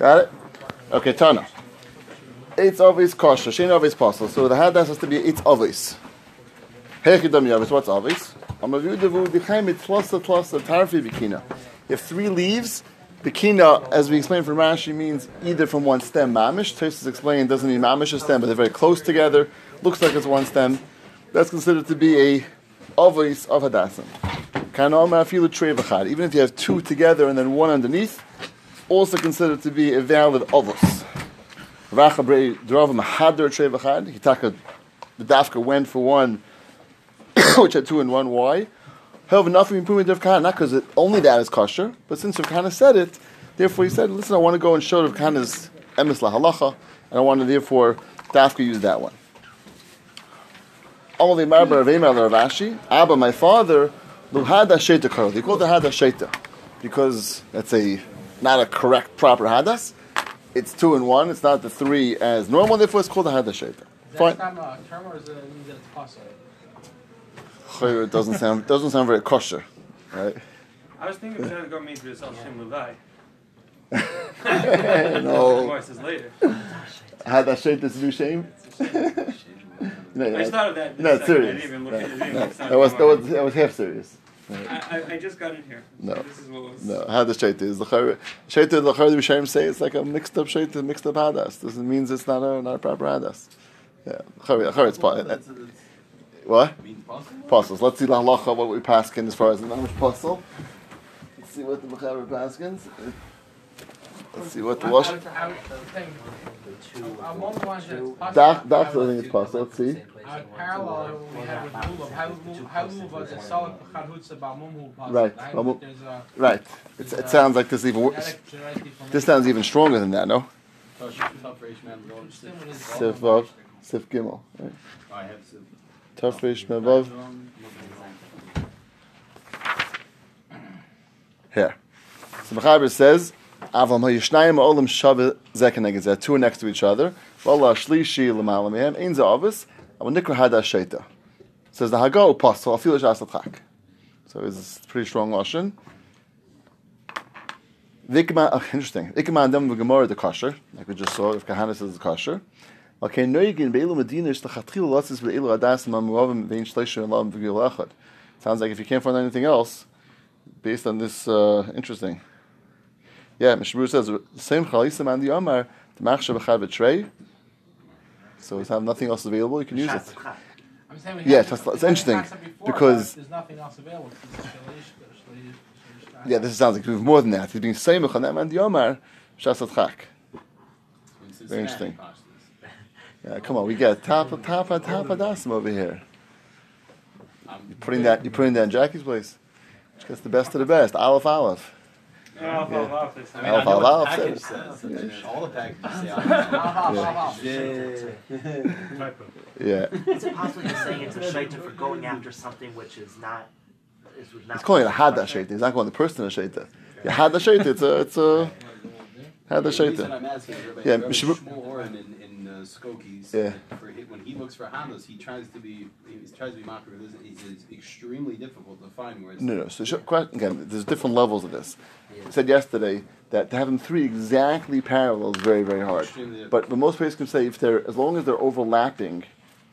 Got it? Okay, Tana. Eitz Avis kosher, Shein Avis possible. So the hadas has to be Eitz Avis. Hechidam Yavis, what's bikina. You have three leaves. Bikina, as we explained from Rashi, means either from one stem mamish. Tosis explained doesn't mean mamish a stem, but they're very close together. Looks like it's one stem. That's considered to be a avis of hadasim. Even if you have two together and then one underneath, also considered to be a valid avos. Rachabrei Drav Mahadar Trevachad. Hitaka, the Dafka went for one, which had two and one. Why? However, nothing improvement of Kahana, not because only that is kosher, but since Rav Kahana said it, therefore he said, listen, I want to go and show Rav Kahana's emes lahalacha, and I want to therefore Dafka use that one. Only Marbar Rav Ashi, Abba, my father, Luhada Sheta Karl. He called it Hada Sheta because that's a not a correct proper Hadas. It's two and one. It's not the three as normal. Therefore, it's called a Hada Sheta. Fine. Is that a uh, term or is it means that it's possible? It doesn't sound doesn't sound very kosher, right? I was thinking trying to go mean for yourself Shem Levai. no. More says later. Hada Sheta is a new shame. No, I just thought of that. No, serious. Even No, even no, that was that was that was half serious. I, I, I just got in here. No. This is what was. No, Hada Sheta is the Sheta. The Chayr Rishaim say it's like a mixed up Sheta, mixed up Hadas. Doesn't means it's not a not a proper Hadas. Yeah, Chayr it's part. What? Apostles. Let's see the halacha what we paskin as far as the mamish apostle. Let's see what the mechaber paskins. Let's see what the wash. Dach, Dach, I think it's possible. Let's see. Parallel, we have with Lulav. How how Lulav was a solid chadhutza ba'mum hu Right. Right. It's, it sounds like this even. wor- This sounds even stronger than that. No. Sif Vav, Sif Gimel. Right. Tough Reish Mevav. Here. So Mechaber says, Keneged zeh. Two next to each other. Says the Hago apostle. So it's pretty strong Lashon. Vikma, oh, interesting. Vikma and them v'gemara the kosher. Like we just saw, if Kahana says it's kosher. Okay, noigin be'ilu medina is l'chatchil lotzis be'ilu adas ma'muavim ve'in shleishu and lam v'gil echad. Sounds like if you can't find anything else, based on this, uh, interesting. Yeah, Mishabur says, the same chalisam and the Amar, the machshav echad tray. So if you have nothing else available, you can use it. I'm Yeah, have it's- it's interesting, before, because- There's nothing else available. It's Yeah, this sounds like even more than that. He's being seimach on them and the Amar, shasat chak. Very interesting. Yeah, come on, we get top of top of top dasim over here. You're putting that you're putting that in Jackie's place. She gets the best of the best. Aleph Aleph. I'll follow. I mean, I know what the package says. says. All the packages say Ah, ah, ah, Yeah. Is it possible you're saying it's a shaita for going after something which is not is not He's calling it a hada shaita. He's not calling the person a shaita. Yeah, hada shaita. It's a it's a hada The reason shaita. I'm asking is Rabbi, Yeah, Rabbi Shmuel- Shmuel Oren in, in uh, Skokies, Yeah. for when he looks for Hamas, he tries to be he tries to be macro. It's, it's extremely difficult to find where No, no. So again, there's different levels of this. We said yesterday that to have them three exactly parallel is very very hard. But but most places can say if they're as long as they're overlapping,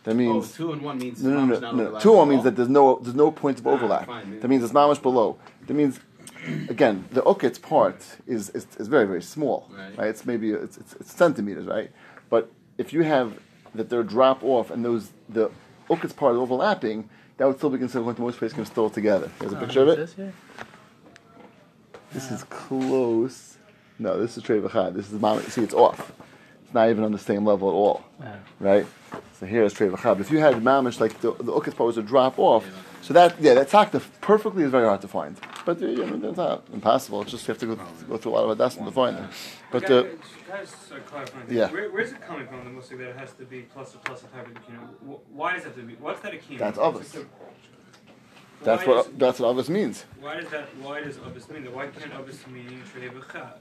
that Oh, means two and one means No, no, no, not no. Two at on means that there's no there's no point of overlap. fine. That means it's mamish below. That means again the uket's part is, is is very very small. Right. It's maybe it's, it's it's centimeters, right? But if you have that they're drop off and those the uket's part is overlapping, that would still be considered when the most places can still together. There's a oh, picture of it. This is close. No, this is Trey Vachad. This is the mamish. See, it's off. It's not even on the same level at all oh. right? So here is Trey V'chab. If you had mamish like the the uket's part was a drop off, so that yeah, that takta perfectly is very hard to find. But uh, I mean, that's not impossible. It's just you have to go, go through a lot of adasim to find it. But uh, Guys, guys, uh. Yeah. Where, where's it coming from? The mostly that it has to be plus or plus a type of you Why does it have to be? What's that a key? That's obvious. That's why what does- that's what Avis means. Why does that? Why does obvious mean that? Why can't obvious mean trei v'chad?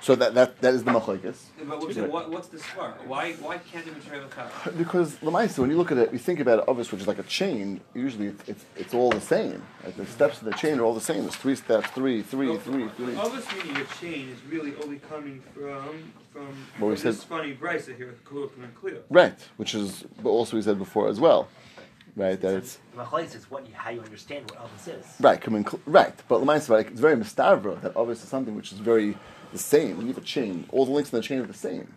So that, that, that is the machlekes. But what's, what, what's the svar? Why why can't it be Torah Chaf? Because Lamaisa, when you look at it, you think about it, obviously, which is like a chain. Usually, it's, it's, it's all the same. Like the steps of the chain are all the same. There's three steps, three, three, three, three. Obviously, your chain is really only coming from from, Well, we from this said- funny brisa here with Kuluk and Cleo. Right, which is but also we said before as well, right? That it's Machlais is what you, how you understand what Elvis is. right coming cl- right, but Lamaisa, like, it's very mistavra that obviously something which is very the same. You have a chain, all the links in the chain are the same.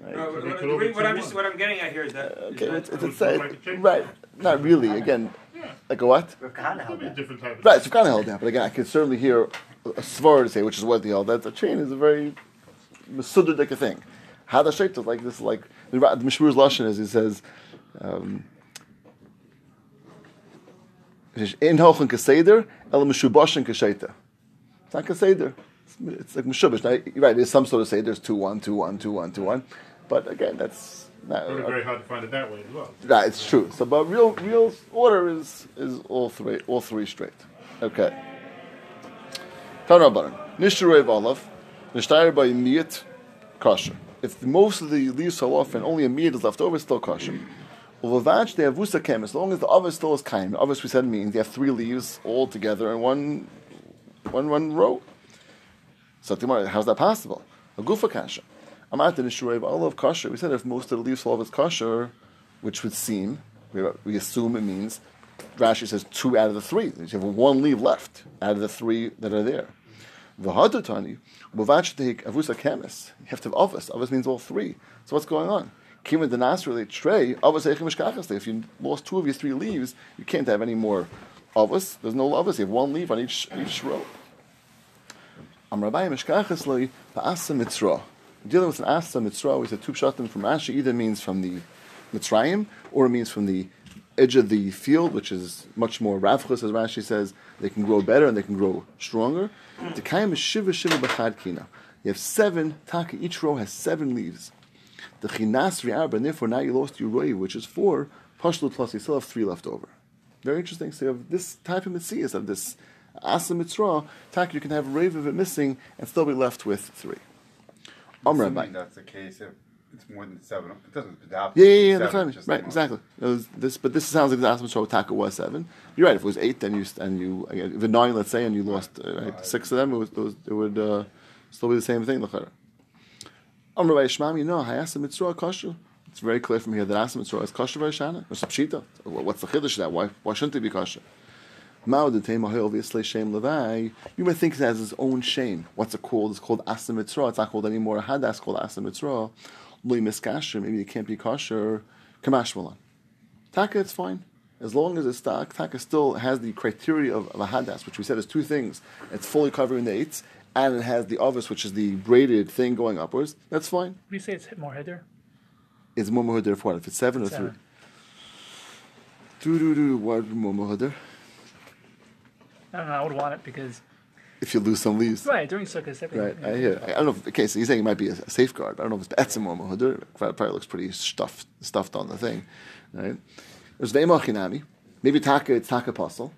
Right? No, what, what, what, I'm just what I'm getting at here is that, is Okay, that it's, it's, It it's, would uh, look like a right, not really. Again, Yeah. like a what? Rav Kahana held be a that. different type of. Right, so kind of held down, but again, I could certainly hear a svar to say, which is what the held that the chain is a very like a thing. How the shaita like this, like the, Ra- the Mishmur's lashon is he says, um, in hochen kaseder el mishubashin kashaita. It's not kaseder. It's, like mishubash. Now, you're right, there's some sort of say there's two one, two one, two one, two one, but again, that's not. Very, very hard to find it that way as well. Right, it's true. So, but real, real order is is all three, all three straight. Okay. Tanrabaran. Nishtarev olav, nishtayr by miyat kosher. If most of the leaves fall off and only a miyat is left over, it's still kosher. Ulavach they have vusa kem. As long as the oven still is kaim. Ovis we said means they have three leaves all together in one, one, one row. So how's that possible? A gufa kasha. Amat nishtayr olav kosher. We said if most of the leaves fall off is kosher, which would seem we, assume it means Rashi says two out of the three. You have one leaf left out of the three that are there. V'hadutani, b'vach avusa kemis. You have to have avos. Avos means all three. So what's going on? Kima the nasrili trey avos echem mishkachas. If you lost two of your three leaves, you can't have any more avos. There's no avos. You have one leaf on each each row. Am Rabbi mishkachas li ba'asa mitzra. Dealing with an asa mitzra, we said two pshatim from Rashi either means from the Mitzrayim or it means from the edge of the field, which is much more ravchus, as Rashi says. They can grow better and they can grow stronger. The kaim is shiva shiva b'chad kina. You have seven taka. Each row has seven leaves. The chinas and therefore now you lost your roy, which is four. Pashlu plus, you still have three left over. Very interesting. So you have this type of mitzvahs of this asa mitzvah. Taka, you can have a rave of it missing and still be left with three. Om Rabbi. Assuming that's the case if it's more than seven. It doesn't adopt. Yeah, yeah, yeah. That's what I mean. Right, exactly. Was this, but this sounds like the Asma Torah Taka was seven. You're right. If it was eight, then you and you if it nine, let's say, and you lost uh, right, six of them, it, was, it, was, it would uh, still be the same thing. L'chara. Amr by Shmam, you know, Hayasa Mitzvah kosher. It's very clear from here that Asa Mitzvah is kosher by Shana. It's a pshita. What's the chiddush that? Why, why shouldn't it be kosher? You might think it has its own shame. What's it called? It's called Asa Mitzvah. It's not called anymore. Hadas called Asa Mitzvah. Lui miskasher. Maybe it can't be kosher. Kamash malan. Taka, it's fine. As long as it's stock, Taka still has the criteria of, of a hadas, which we said is two things. It's fully covering the eights, and it has the ovis, which is the braided thing going upwards. That's fine. You say it's more header? It's more muhadir for what? If it's seven or Seven. three? Do do do. What more muhadir? I don't know. I would want it because If you lose some leaves. right during everything. Right, I hear. I don't know. If, okay, so you're saying it might be a, safeguard. I don't know if it's betzim or. It probably looks pretty stuffed, stuffed on the thing, right? There's ve'machinami. Maybe taka. It's taka apostle.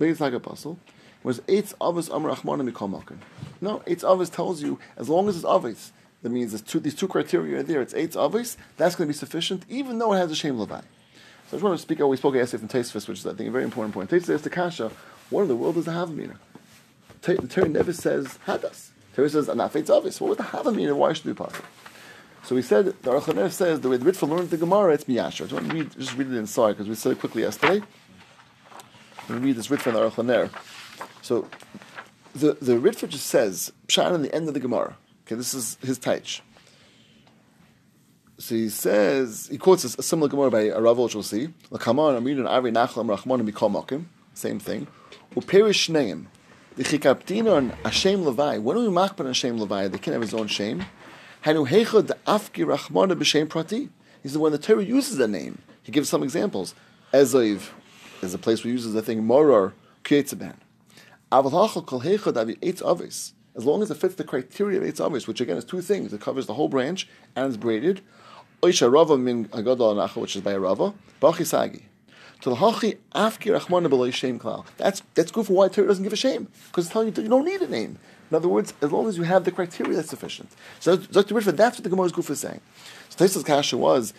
Maybe it's taka apostle. Whereas eitz avos amar achmanim mikol. No, eitz avos tells you as long as it's avos, that means there's two, these two criteria are there. It's eitz avos. That's going to be sufficient, even though it has a shame levai. So I just want to speak out. We spoke yesterday from Taisvis, which is I think a very important point. Taisvis the kasha, what in the world does the havamina? The Torah never says hadas. The Torah says anafetz avis. What would the havamina? Why should it be possible? So we said the Aruch says the way the Ritva learned the Gemara, it's miyasher. I just to read, just read it inside because we said it quickly yesterday. We read this Ritva in the Aruch. So the the Ritva just says pshat in the end of the Gemara. Okay, this is his taich. So he says he quotes a, similar Gemara by a Rav, which we'll see. L'kaman amirin avi nachlam rachmanim mikol makim. Same thing. Uperish shneim. The chikaptina on Hashem Levi. When we machban Hashem Levi? They can have his own shame. Hanu heichad afki rachmana b'shem prati. He said when the Torah uses that name, he gives some examples. Ezoiv is a place where he uses the thing morar kietzaban. Aval kol heichad avi eitz avis. As long as it fits the criteria of eitz avis, which again is two things. It covers the whole branch and it's braided. Oisha min which is by a rava. Bachisagi. The hachi shem klal. That's that's good for why Torah doesn't give a shame because it's telling you that you don't need a name. In other words, as long as you have the criteria, that's sufficient. So, Dr. Ritva, that's what the Gemara's goof is saying. So Taisa's kasha was,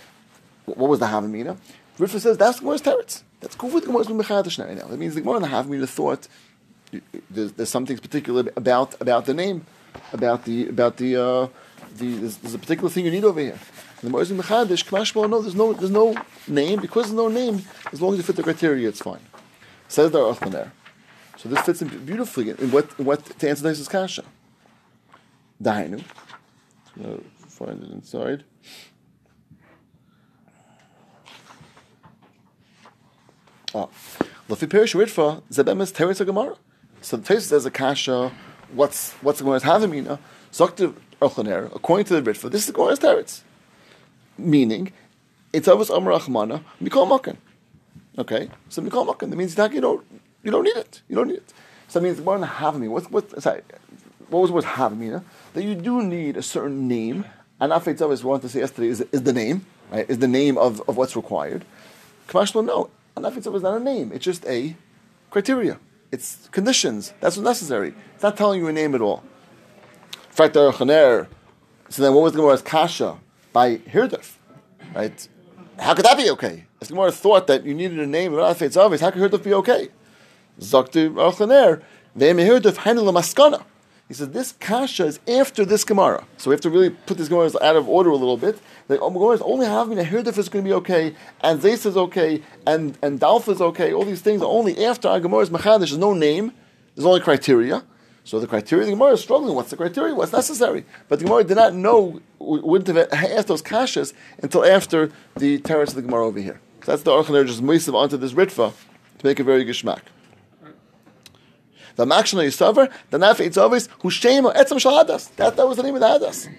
what was the Havamina? Ritva says that's the Gemara's teretz. That's with the Gemara's mechadish now. That means the Gemara and the Havamina thought there's, there's something particular about about the name, about the about the uh, the there's, there's a particular thing you need over here. And the Moizim Mechadish, Kmashma, no, there's no there's no name because there's no name. As long as you fit the criteria, it's fine. Says the there. So this fits in beautifully in what in what to answer this is kasha. Dainu. So find it inside. Ah, Lafi Perish Ritva Zebemes Teretz Gemara. So the Taisa says a kasha. What's what's the Gemara's havamina? Zoktiv Aruch According to the Ritva, this is the Gemara's teretz. Meaning, it's avos Amar Achmana Mikol Makan. Okay, so Mikol Makan. That means that you don't you don't need it. You don't need it. So that means Gemara havamina. What's what? Sorry, what was the word havamina? That you do need a certain name. And Afet Zavas we wanted to say yesterday is, is the name, right? Is the name of, of what's required. Kamashlo, no. An Afet is not a name. It's just a criteria. It's conditions. That's what's necessary. It's not telling you a name at all. So then, what was the Gemara's kasha by Hirdif? Right? How could that be okay? If the Gemara thought that you needed a name of Afet Zavas, how could Hirdif be okay? Zakti Archaner, Ve'em Hirdif Hainul Maskana. He says this kasha is after this Gemara, so we have to really put this Gemara out of order a little bit. The is only having a hirdif is going to be okay, and Zeis is okay, and and Dalf is okay. All these things are only after our Gemara is machadish. There's no name. There's only criteria. So the criteria, the Gemara is struggling. What's the criteria? What's necessary? But the Gemara did not know, wouldn't have asked those kashas until after the terrace of the Gemara over here. So that's the Archaner just moisiv onto this ritva to make a very gishmak. The Makshana Yisavar, the Naf Eitzavis, Hushema Etzam Shahadas. That, that was the name of the Hadas.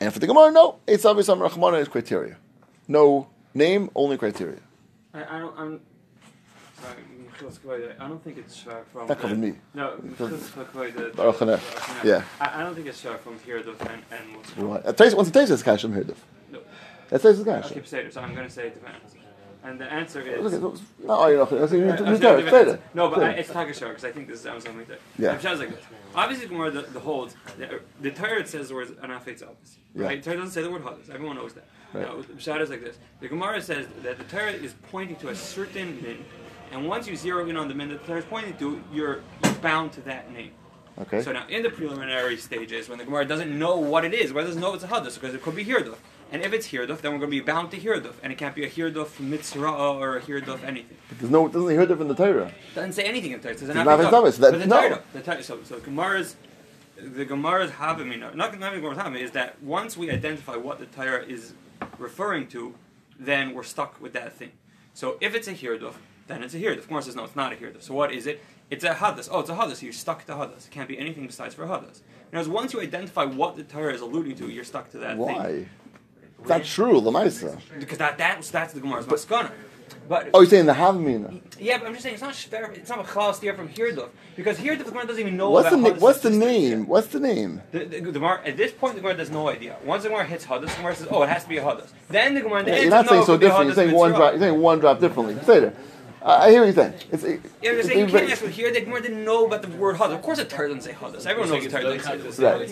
And for the Gemara, no. Eitzavis Am Rachmana is criteria. No name, only criteria. I, I don't. I'm sorry. I don't think it's uh, from. That covered me. No, Baruch Haneh. Yeah. I, I don't think it's uh, from here the and and what's Right. Once it tastes, it's cash. I'm here. No. That tastes the I cash. keep saying it, so I'm going to say it depends. And the answer is. Look at those. No, you're not. That's you Right, you I'm tell saying it. Say it it. No, but I, it's Takashar because I think this is something like that. Yeah. Sounds like this. Obviously, Gemara the, the holds the, the Torah says the word anafetz elvis. Right? The Torah doesn't say the word hadis. Everyone knows that. Right. Now, the is like this. The Gemara says that the Torah is pointing to a certain min, and once you zero in on the min that the Torah is pointing to, you're, you're bound to that name. Okay. So now, in the preliminary stages, when the Gemara doesn't know what it is, whether it doesn't know it's a hadis, because it could be hirduf. And if it's hirduf, then we're going to be bound to hirduf, and it can't be a hirduf mitzvah or a hirduf anything. There's no. It doesn't different in the Torah. doesn't say anything in the Torah. It says It's not Avos. Avos, that- But the no. Torah, the Torah, so, so Gemara's, the Gemara's Havamina, not not the Gemara's Havamina, is that once we identify what the Torah is referring to, then we're stuck with that thing. So if it's a hirduf, then it's a hirduf. Gemara says no, it's not a hirduf. So what is it? It's a hadas. Oh, it's a hadas. So you're stuck to hadas. It can't be anything besides for hadas. Now, once you identify what the Torah is alluding to, you're stuck to that thing. Why? That's true, Lamaisa. Because that, that that's the Gemara's maskana. But Oh, you're saying the Havamina. yeah, but I'm just saying it's not fair. It's not a chal steer from Hirduf because Hirduf the Gemara doesn't even know What's the na- Hadas What's the name? What's the name? The, the, the Gemara, at this point, the Gemara has no idea. Once the Gemara hits Haddas, the Gemara says, "Oh, it has to be a Haddas." Then the Gemara. Yeah, you're not saying so it could be a different. You're saying one mitzvah." drop. You're saying one drop differently. Say it. I I hear what you're saying. It's, it, Yeah, I'm it's saying you very- can't actually hear the Gemara didn't know about the word Haddas. Of course, the Torah doesn't say Haddas. Everyone knows the Torah doesn't say Right.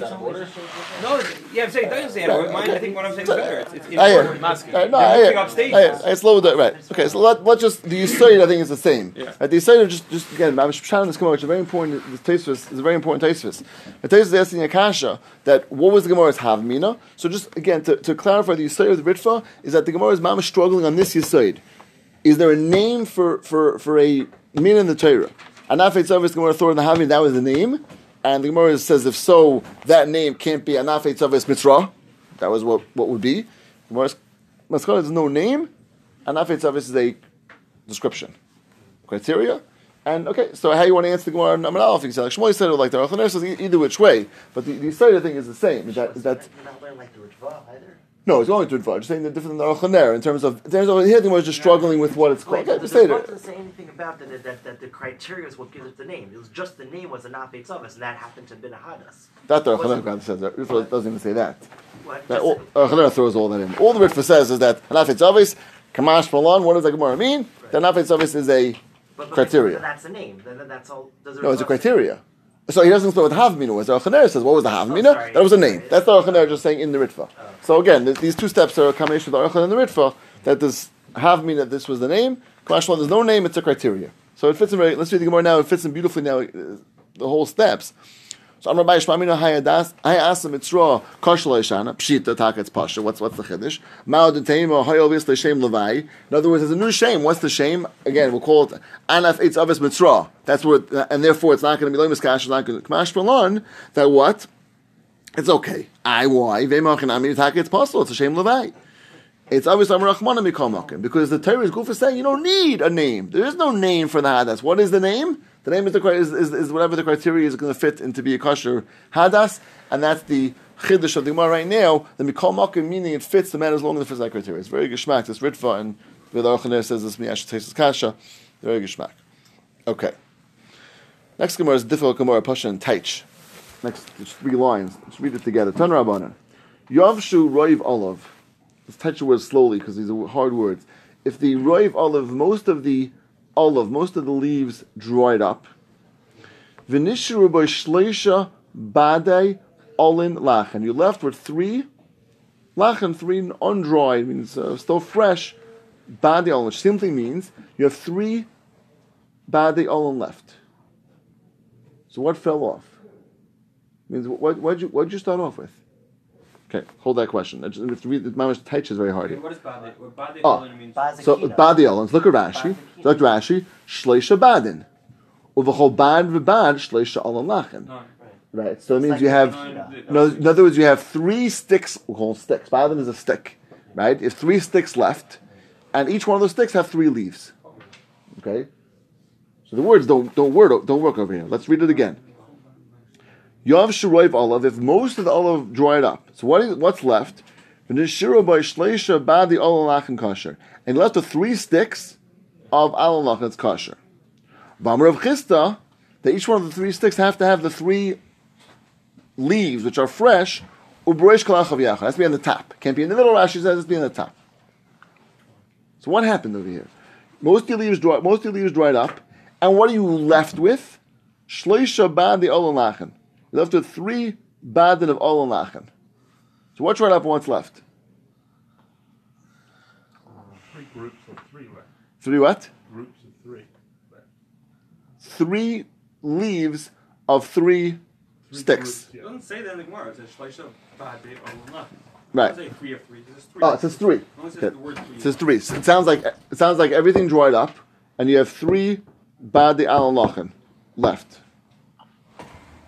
No, yeah, I'm saying it doesn't say it. Right, Mine, okay. I think what I'm saying is better. It's, it's I hear. important. Uh, no, You're I mixing hear. up. I hear. I slow down. Right. Okay. So let let's just the Yisrael I think is the same. Yeah. Right, the Yisrael just just again. I'm trying this Gemara, which is very important. The Taisvis is a very important Taisvis. The Taisvis is asking Akasha that what was the Gemara's Havmina. So just again to, to clarify the Yisrael of the Ritva is that the Gemara is mama struggling on this Yisrael. Is there a name for for for a min in the Torah? Anafet Tzavis Gemara the Havmina that was the name. And the Gemara says, if so, that name can't be Anafet Tzavis Mitzrah. That was what, what would be. Gemara's Maskana is no name, and Afet Tzavis is a description, criteria. And okay, so how you want to answer the Gemara? I'm if you say like Shmuel said it like the Aruch says either which way, but the, the side thing is the same. Is that is that You're not learning like the Ritva either. No? It's going to Ritva. Just saying the different than the Aruch in terms of in terms of here the Gemara is just struggling with what it's called. Wait, Okay, the just say Ritva it. doesn't say anything about that, that, that, that the criteria is what gives it the name. It was just the name was a Nafetz Avos, and that happened to a Hadas. That the Aruch says that. Ritva doesn't even say that. What? That all, Aruch throws all that in. All the Ritva says is that Anafet Tzavis, Kamash Malon. What does the Gemara mean? The Anafet Tzavis is a but, but, criteria. But that's the name. Then that's all. Does it no, it's a criteria. So he doesn't explain what Havmina was. The Achaner says, what was the Havmina? Oh, that was a name. That's the Achaner just saying in the Ritva. So again, th- these two steps are a combination of the Achaner and the Ritva. That this Havmina, this was the name. Kamashma, there's no name, it's a criteria. So it fits in very, let's read the Gemara now, it fits in beautifully now, uh, the whole steps. So Amar Bai Shmamina Hayadas Hayasa Mitzra Kashla Ishana Pshita Taka it's Pasha. What's what's the chiddush? Mao Detema Hay obviously Shem Levai. In other words, there's a new shame. What's the shame? Again, we'll call it Anaf Eitz Avis Mitzra. That's what, uh, and therefore it's not going to be Lemis Kash. It's not going to Kamash Falon. That what? It's okay. I why Vemachinami Taka it's possible. It's a shame Levai. It's obviously Amar Rachmana Mikol Makim because the Torah is goof saying you don't need a name. There is no name for the hadas. What is the name? The name is, the, is, is, is whatever the criteria is going to fit into be a kosher hadas, and that's the chiddush of the Gemara right now. The Mikol Makim meaning it fits the man as long as it fits that criteria. It's very geschmack. This Ritva and the Aruchaner says this Miyash tastes kasha. Very geschmack. Okay. Next Gemara is difficult Gemara Pasha and Taich. Next there's three lines. Let's read it together. Tan Rabbanan. Yavshu Roiv Olav. Let's touch the word slowly because these are hard words. If the Roiv Olive, most of the olive, most of the leaves dried up. V'nishru by shleisha badei olin lachen. You're left with three lachen, three undried, means uh, still fresh, badei olin, simply means you have three badei olin left. So what fell off? Means what? What you? You start off with? Okay, hold that question. I just, we have to read the Mamash Taich is very hard here. What is bade? What bade Oh. Ah. means? So Bazakina. badi olins. Look at Rashi. Look at Rashi. Shleisha badin. Uvachol bad v'bad shleisha olin lachen. No. Right. So it It's means like you have. No, in other words, you have three sticks. We call them sticks. Badin is a stick, right? You have three sticks left, and each one of those sticks have three leaves. Okay. So the words don't don't word don't work over here. Let's read it again. Yav sharoiv olive. If most of the olive dried up, so what is what's left? And left with three sticks of olin that's kosher. V'amar of chista, that each one of the three sticks have to have the three leaves which are fresh. Ubroish kalachav yacha. Has be on the top. Can't be in the middle. Rashi says it's be on the top. So what happened over here? Most of the leaves dry, most of your leaves dried up, and what are you left with? Shleisha badi lachen. You're left with three badin of olin lachen. So what's right up and what's left? Three groups of three, right? Three what? Groups of three. Three leaves of three, sticks. It doesn't say that in the Gemara. It says shleisha bade olin lachen. Right. It three of three. It three. Oh, it says three. It says Okay. three. It says three. So It sounds like it sounds like everything dried up, and you have three badi al lachen left.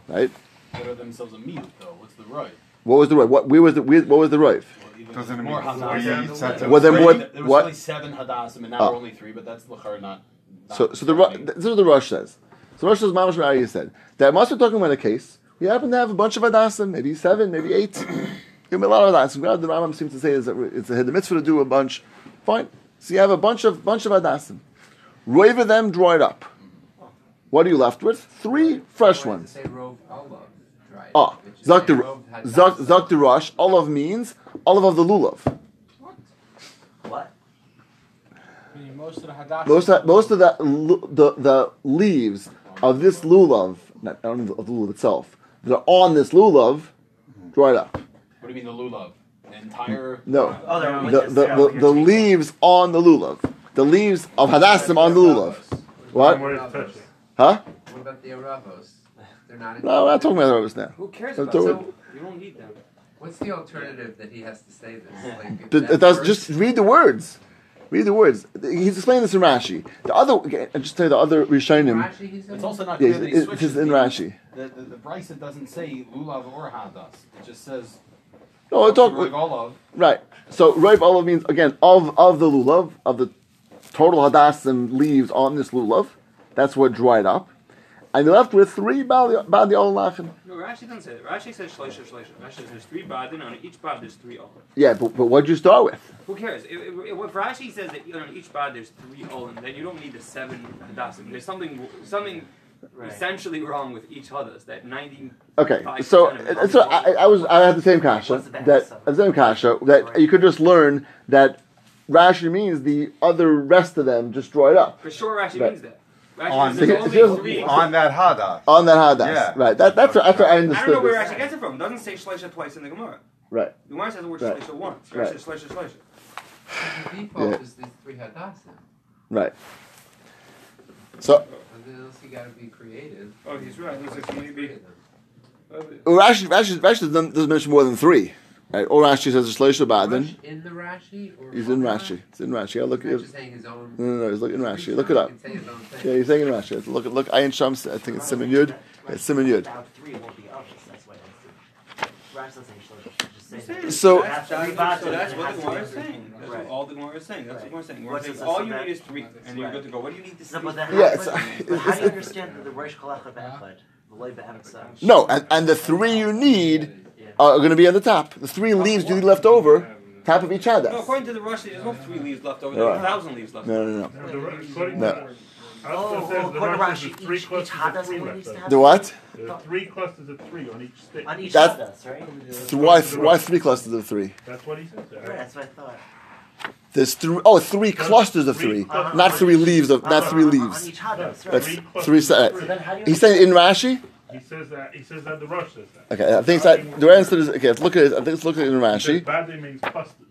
Right? What themselves a meat though? What's the right? What was the rive? What where was the where, what was the rive? Doesn't more mean hadassim. three sets of Well, then what- There was what- only seven hadassim, and now Oh. we're only three. But that's lachar not. not So so the Ru- this is what the Rush says. So Rush says Mamash Raya said that must be talking about a case. We happen to have a bunch of adasim, maybe seven, maybe eight. Give me a lot of adasim. The Rambam seems to say is that it's a mitzvah to do a bunch. Fine. So you have a bunch of bunch of adasim. Roiv of them dried up. What are you left with? Three fresh ones. Say rove olive, right? Ah, Which is Zak say the rove had Zak dust. Zak the Rush. Olive means olive of the lulav. What? Meaning most of the hadassah. Most of, most of the, the the leaves of this lulav, not I don't of the lulav itself, that are on this lulav, dried up. What do you mean the lulav? The entire. No, Oh, they're the the, the, the leaves on the lulav, the leaves of hadassim on the lulav. What? Where it's touching. Huh? What about the aravos? They're not. in- No, we're not talking about those now. Who cares about do so? You don't need them. What's the alternative that he has to say this? Like, if that does just read the words. Read the words. He's explaining this in Rashi. The other, okay, I just tell you the other Rishonim. Rashi, he said? It's also not Yeah, clear that he it- switches. it's in the- Rashi. The the, the Brisa doesn't say lulav or hadas. It just says. No, we're talking. Roig olav. Right. So Roiv Olav means again of of the lulav of the total hadassim leaves on this lulav. That's what dried up, and you're left with three badi badi olachin. No, Rashi doesn't say that. Rashi says shleisha shleisha. Rashi says there's three badin on each bad there's three olin. Yeah, but, but what'd you start with? Who cares? If, if, if Rashi says that on each bad there's three olin, then you don't need the seven hadassim. There's something something essentially wrong with each hadas. That ninety. Okay, so percent of it so I, I was I had the same kasha that the same kasha that you could just learn that Rashi means the other rest of them just dried up. For sure, Rashi Right. means that. On, There's the- only on that hadas. On that hadas. Yeah. Right. That, that's, what, that's what I I don't know where it actually gets it from. It doesn't say shleisha twice in the Gemara. Right. The Gemara says the word Right. shleisha once. It Right. says shleisha shleisha. The default Yeah. is the three hadassim. Right. So, Unless you gotta be creative. Oh, he's right. Looks like maybe. well, Rashi, Rashi, Rashi doesn't, doesn't mention more than three. Right? Or Rashi says Shloisha Badin. Rush in the Rashi or He's in Quran? Rashi. It's in Rashi. Yeah, look. He's just saying his own. no, no, no. He's looking in Rashi. Look it up. Say his own thing. Yeah, he's saying in Rashi. Look, look. Ayin Shams. I think it's Simon Yud. It's Simon Yud. Without three won't be others. That's why I understood. Rash doesn't say shlosh. Just say that. So- that's, that's, so that's what the to Gemara is saying. That's Right. what all the Gemara is saying. That's what the Gemara is saying. The Gemara What's all you need is three, and you're good to go. What do you need to No, but then Yeah, how, it's- but, it's- but how do you understand the Rosh Kolach Bechad? The No, and, and the three you need Yeah. Are going to be on the top. The three leaves do you need left over, top of each No, according to the Rashi, there's no three leaves left over. No. There's a thousand leaves left. No, no, no. Now, the, No. Oh, Alpha oh, the according to Rashi, three each, each clusters of three only left needs to over. have The what? There are three clusters of three on each stick. on each That's- hadas, right? So why, why three clusters of three? That's what he said. there. Right, that's what I thought. There's three. Oh, three clusters of three, Uh, not three leaves of, not three On- on- leaves. On each hadas, That's right? Three clusters three sets. So then how do you He's saying in Rashi. He says that. He says that the Rush says that. Okay, I think it's that the answer is okay. Let's look at it. I think let's look at it in Rashi. Badly means clusters.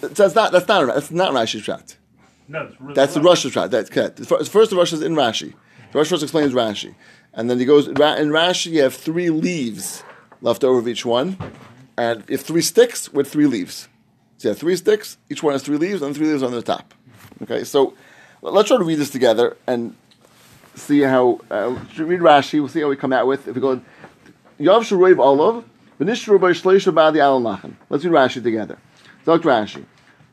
So that's not that's not that's not Rashi's shot. No, it's really That's the. Russia's shot. That's correct. First, the Rush is in Rashi. The Rush first explains Rashi, and then he goes in Rashi. You have three leaves left over of each one, and if three sticks with three leaves. So you have three sticks. Each one has three leaves, and three leaves on the top. Okay, so let's try to read this together and see how uh, read Rashi. We'll see how we come out with if we go. Yav Sharoiv Olav, V'nishru by Shleisha Badi Alalachan. Let's read Rashi together. Dr. Rashi.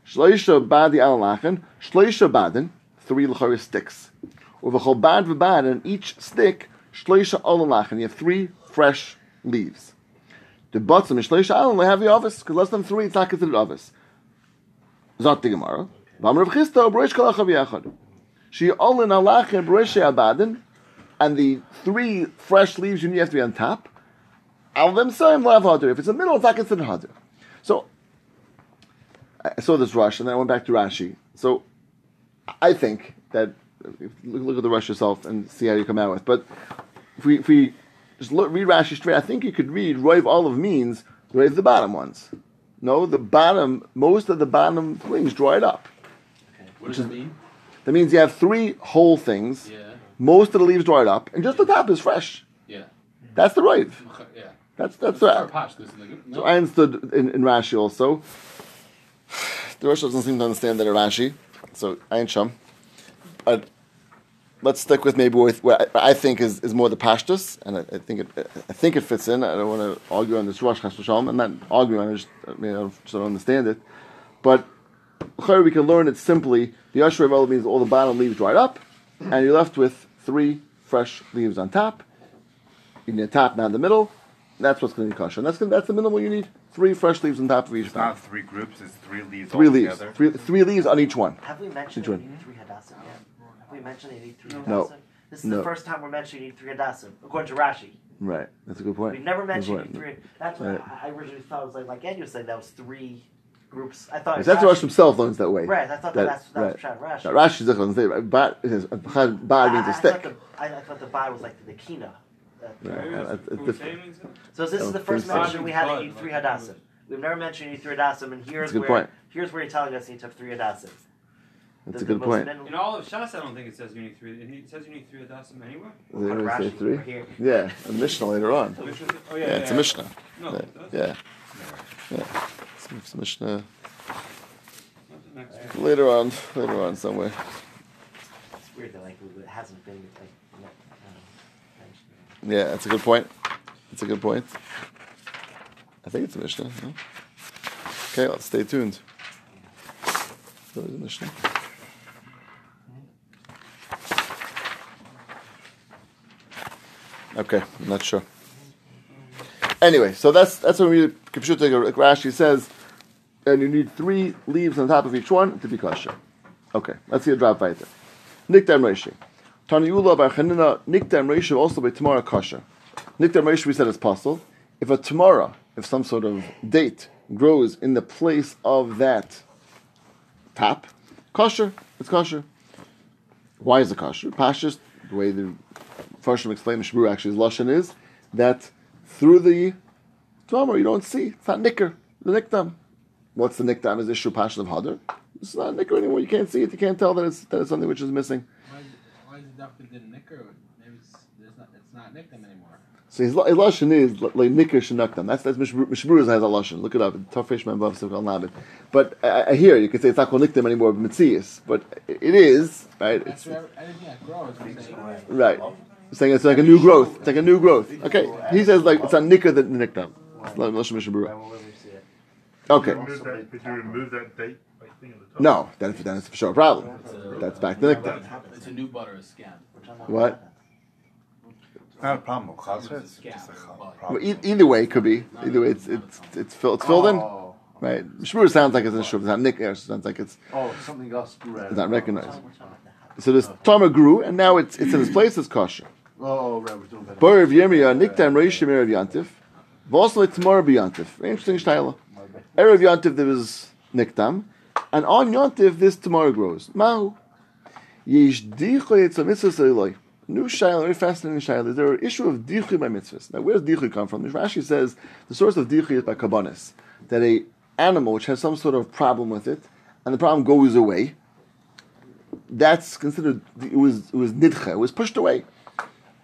Shleisha Badi Alalachan, Shleisha Badin, three Lachari sticks. Uvachol Bad V'Bad, and each stick, Shleisha Alalachan. You have three fresh leaves. The bottom is Shleisha they have the office, because less than three, it's not considered office. Zot the Gemara. V'amr Rav Chisda, B'reish Yachad. She Olin Alachan, B'reish Abadin, and the three fresh leaves you need have to be on top. Al same lav hadr. If it's in the middle, it's not considered hadr. So I saw this rush, and then I went back to Rashi. So I think that look, look at the rush yourself and see how you come out with. But if we if we just look, read Rashi straight, I think you could read Roiv Olive means Roiv the bottom ones. No, the bottom, most of the bottom things dried up. Okay. What does it mean? That means you have three whole things. Yeah. Most of the leaves dried up, and just the top is fresh. Yeah. That's the Roiv. Yeah. That's that's right. patch, this is like- So. I understood in, in Rashi also. The Rosh doesn't seem to understand that in Rashi, so I ain't shum. But let's stick with maybe with what I, I think is, is more the pashtus, and I, I think it I think it fits in. I don't want to argue on this Rosh Hashanah. I'm not arguing. I just I mean I just don't understand it. But we can learn it simply. The Yashar Revel means all the bottom leaves dried up, and you're left with three fresh leaves on top. You need a top, not in the middle. That's what's going to be kosher. And that's gonna, that's the minimal you need. Three fresh leaves on top of each It's thing. not three groups, it's three leaves Three leaves. altogether. Three, three leaves on each one. Have we mentioned that you need three hadassim yet? Have we mentioned that you need three hadassim? No. This is No. the first time we're mentioning you need three hadassim, according to Rashi. Right. That's a good point. We never mentioned you point. need three. That's what Right. I I originally thought it was like, like Ed was saying, that was three groups. I thought that's Rashi- Rosh himself learns that way. Right, I thought That- that, that's, that's right. what Shad Rashi. Now, Rashi doesn't say it. Bad, it says, bad bad means I, a I stick. The, I, I thought the bad was like the kina. Right. Maybe Uh, that's it- what it- we it- say it means that. So this Oh, is the first please. mention we had that Bad three blood, hadassim. We've never mentioned you three hadassim, and here's That's a good where point. here's where you're telling us he took three hadassim. That's The- a good point. min- In all of Shas, I don't think it says you need three. It says you need three Adasim anywhere. They According say Rashi, three. over here. Yeah, a Mishnah later on. Which is it? Oh yeah, Yeah, it's a Mishnah. No, Yeah, it yeah, yeah. It's, Mishnah Not the next one. later on, later on somewhere. It's weird that like it hasn't been like no, um, mentioned. Yeah, that's a good point. That's a good point. I think it's a Mishnah. No? Okay, let's stay tuned. So it's a Mishnah. Okay, I'm not sure. Anyway, so that's that's when we Rashi says, and you need three leaves on top of each one to be kosher. Okay, let's see a drop weiter. Nikdam Reishi. Taniyula bar Chanina, Nikdam Reishi also by Tamara kosher. Nikdam Reishi we said is possible. If a Tamara, if some sort of date grows in the place of that top, kosher, it's kosher. Why is it kosher? Pashas, the way the Farshim explain the Shabru actually is Lashon is that through the Tomer you don't see. It's not Nicker, the Nikdam. What's the Nikdam? Is this Shupashan of Hadar? It's not a Nicker anymore. You can't see it. You can't tell that it's, that it's something which is missing. Why is, why is the doctor didn't nicker? Maybe it's, there's not, it's not nick anymore. So his, his lashon is like nicker shenakdam. That's that's Mishburuz has a lashon. Look it up. Tafish man bav sukal nabit. But uh, I hear you could say it's not called nikdam anymore, but mitzias. But it is right. That's It's, where anything grows. I'm saying. right. Saying it's like a new growth. It's like a new growth. Okay. He says like it's a nicker than nikdam. It's not lashon Mishburuz. Okay. Remove that, could you remove that date? like, thing at the top? No, then then it's for sure a problem. That's back to nikdam. It's a new butter, a scam. What? It's not a problem. Chazra, It's it's just a scam. chal- Well, problem. e- either way, it could be. Either way, it's it's it's filled. It's filled in. Oh, Right. Mishburuz sounds like it's a shub. It's not nicker. It sounds like it's oh, something else grew out it's not it. recognized. So this Tama grew, and now it's it's in its place as kosher. Oh, right, we're doing better. Bar of Yirmiyah, Niktam Reish Erev Yantif, Vosle Tomorrow B'Yantif. Very interesting style. Erev Yantif there was Niktam, and on Yantif this tomorrow grows. Mahu. New Shaila, very fascinating Shaila. Is there an issue of Dichoy by mitzvahs? Now, where does Dichoy come from? Rashi says the source of Dichoy is by Kabbanis. That a animal which has some sort of problem with it, and the problem goes away, that's considered, it was, it was nidcha, it was pushed away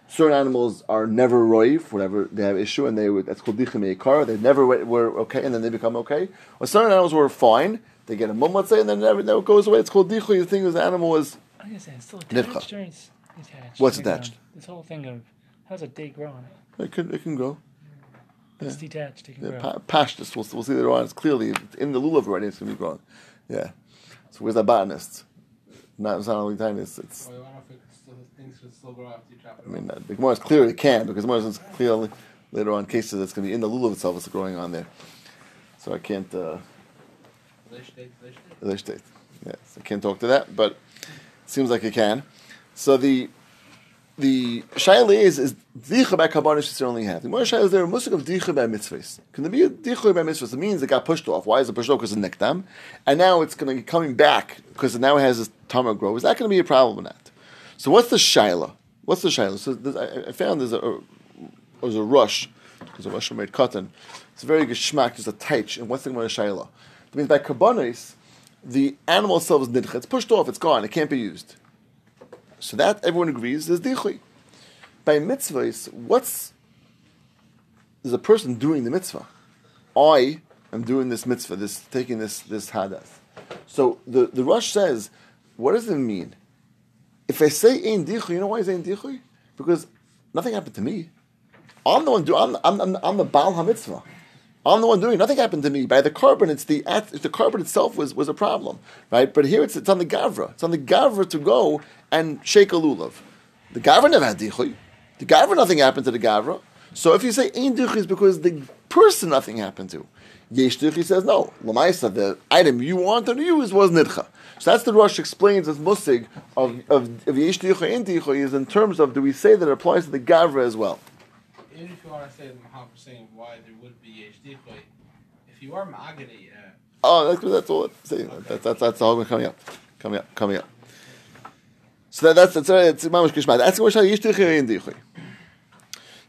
certain animals are never roiv, whatever they have issue, and they would, that's called dichem ekar. They never were, were okay, and then they become okay. Or certain animals were fine, they get a mum, let's say, and then never, never goes away. It's called dichui. The thing is, the animal was I guess it's still Nivcha. attached or it's detached. What's Like, um, attached? This whole thing of how's a day growing? it can it can grow. It's detached. It can Yeah, grow. pa- pashtus. We'll, we'll see later on. It's clearly in the lulav already. It's going to be growing. Yeah. So where's the botanist? Not it's not only time. It's it's. Well, should still grow after you chop it I mean, uh, the Gemara is clear it can because the Gemara is clear later on cases that's going to be in the lulav itself. It's growing on there. So I can't. Uh, off. They state, they state. Other state. Yes, I can't talk to that, but it seems like it can. So the the shaila is is dicha by kabbalah should only have. The more shaila is there a musik of dicha by mitzvahs. Can there be a dicha by mitzvahs? It means it got pushed off. Why is it pushed off? Because of nekdam, and now it's going to be coming back because now it now has this tamar grow. Is that going to be a problem or not? So what's the shaila? What's the shaila? So I, I found there's a, a there's a rush. There's a rush made cotton. It's a very good schmack. There's a taich. And what's the Gemara shaila? That means by kabbanis, the animal itself is nidcha. It's pushed off. It's gone. It can't be used. So that everyone agrees is dichui. By mitzvahs, what's there's a person doing the mitzvah. I am doing this mitzvah, this taking this this hadath. So the, the Rush says, what does it mean? If I say ein dichui, you know why I say ein dichui? Because nothing happened to me. I'm the one doing. I'm, I'm, I'm, the Baal HaMitzvah. I'm the one doing. Nothing happened to me. By the carbon, it's the the carbon itself was, was a problem, right? But here it's it's on the gavra. It's on the gavra to go and shake a lulav. The gavra never had dichui. The gavra, nothing happened to the gavra. So if you say ein dichui, is because the person nothing happened to. Yesh dichui says no. Lamaisa, the item you wanted to use was nidcha. So that's the Rush explains as musig of of, of yesh dichui ein is in terms of do we say that it applies to the gavra as well? Even if you want to say the Mahal saying why there would be HD if you are Ma'agani, uh, Oh, that's, that's all. It's, that's, that's, that's all coming up. Coming up. Coming up. So that, that's that's mamash kishma. That's what Yish Tichei in Dichui.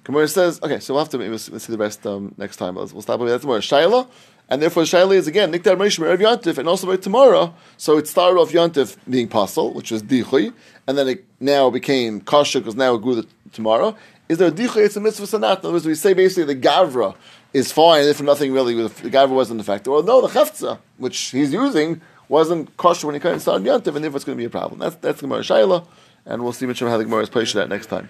Gemara says, okay, so we'll have to maybe see the rest um, next time. We'll, stop with that tomorrow. Shaila, and therefore Shaila is again Nikdar Moshe Erev Yontif, and also by tomorrow. So it started off Yontif being pasul, which was Dichui, and then it now became Kasha because now it grew the, tomorrow. Is there a Dichui? It's a mitzvah sanat. In other words, we say basically the Gavra is fine if nothing really, the Gavra wasn't the factor. Well, no, the Chefza, which he's using, wasn't kosher when he started Yontif, and therefore it's going to be a problem. That's that's Gemara Shaila, and we'll see how the Gemara is placed that next time.